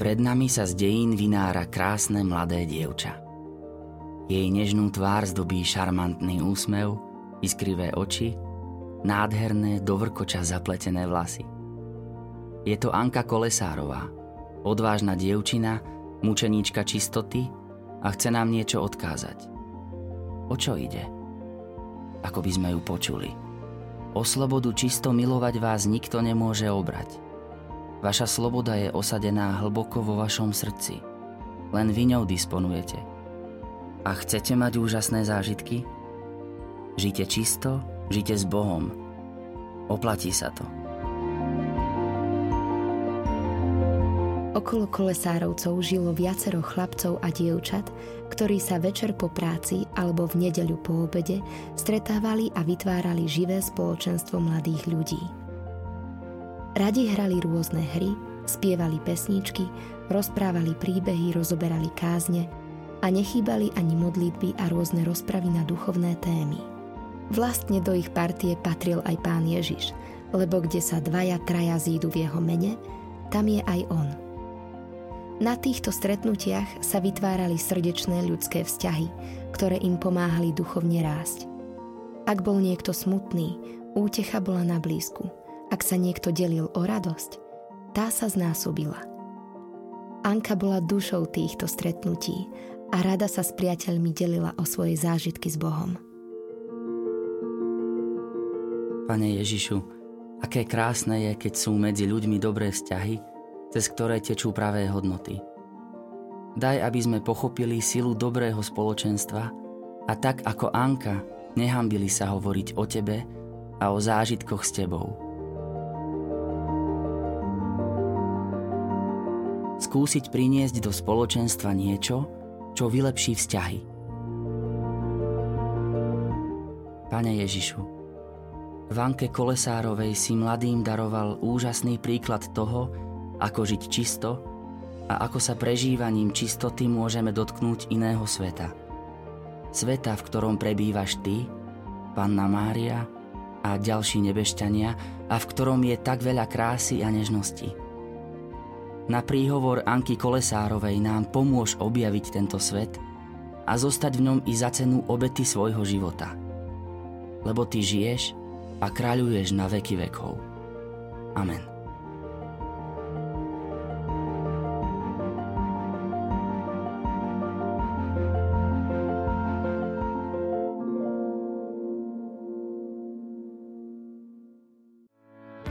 Pred nami sa z dejín vynára krásne mladé dievča. Jej nežnú tvár zdobí šarmantný úsmev, iskrivé oči, nádherné dovrkoča zapletené vlasy. Je to Anka Kolesárová, odvážna dievčina, mučeníčka čistoty a chce nám niečo odkázať. O čo ide? Ako by sme ju počuli. O slobodu čisto milovať vás nikto nemôže obrať. Vaša sloboda je osadená hlboko vo vašom srdci. Len vy ňou disponujete. A chcete mať úžasné zážitky? Žite čisto, žite s Bohom. Oplatí sa to. Okolo kolesárovcov žilo viacero chlapcov a dievčat, ktorí sa večer po práci alebo v nedeľu po obede stretávali a vytvárali živé spoločenstvo mladých ľudí. Radi hrali rôzne hry, spievali pesničky, rozprávali príbehy, rozoberali kázne a nechýbali ani modlitby a rôzne rozpravy na duchovné témy. Vlastne do ich partie patril aj pán Ježiš, lebo kde sa dvaja traja zídu v jeho mene, tam je aj on – na týchto stretnutiach sa vytvárali srdečné ľudské vzťahy, ktoré im pomáhali duchovne rásť. Ak bol niekto smutný, útecha bola na blízku. Ak sa niekto delil o radosť, tá sa znásobila. Anka bola dušou týchto stretnutí a rada sa s priateľmi delila o svoje zážitky s Bohom. Pane Ježišu, aké krásne je, keď sú medzi ľuďmi dobré vzťahy cez ktoré tečú pravé hodnoty. Daj, aby sme pochopili silu dobrého spoločenstva a tak ako Anka nehambili sa hovoriť o tebe a o zážitkoch s tebou. Skúsiť priniesť do spoločenstva niečo, čo vylepší vzťahy. Pane Ježišu, v Anke Kolesárovej si mladým daroval úžasný príklad toho, ako žiť čisto a ako sa prežívaním čistoty môžeme dotknúť iného sveta. Sveta, v ktorom prebývaš ty, Panna Mária a ďalší nebešťania a v ktorom je tak veľa krásy a nežnosti. Na príhovor Anky Kolesárovej nám pomôž objaviť tento svet a zostať v ňom i za cenu obety svojho života. Lebo ty žiješ a kráľuješ na veky vekov. Amen.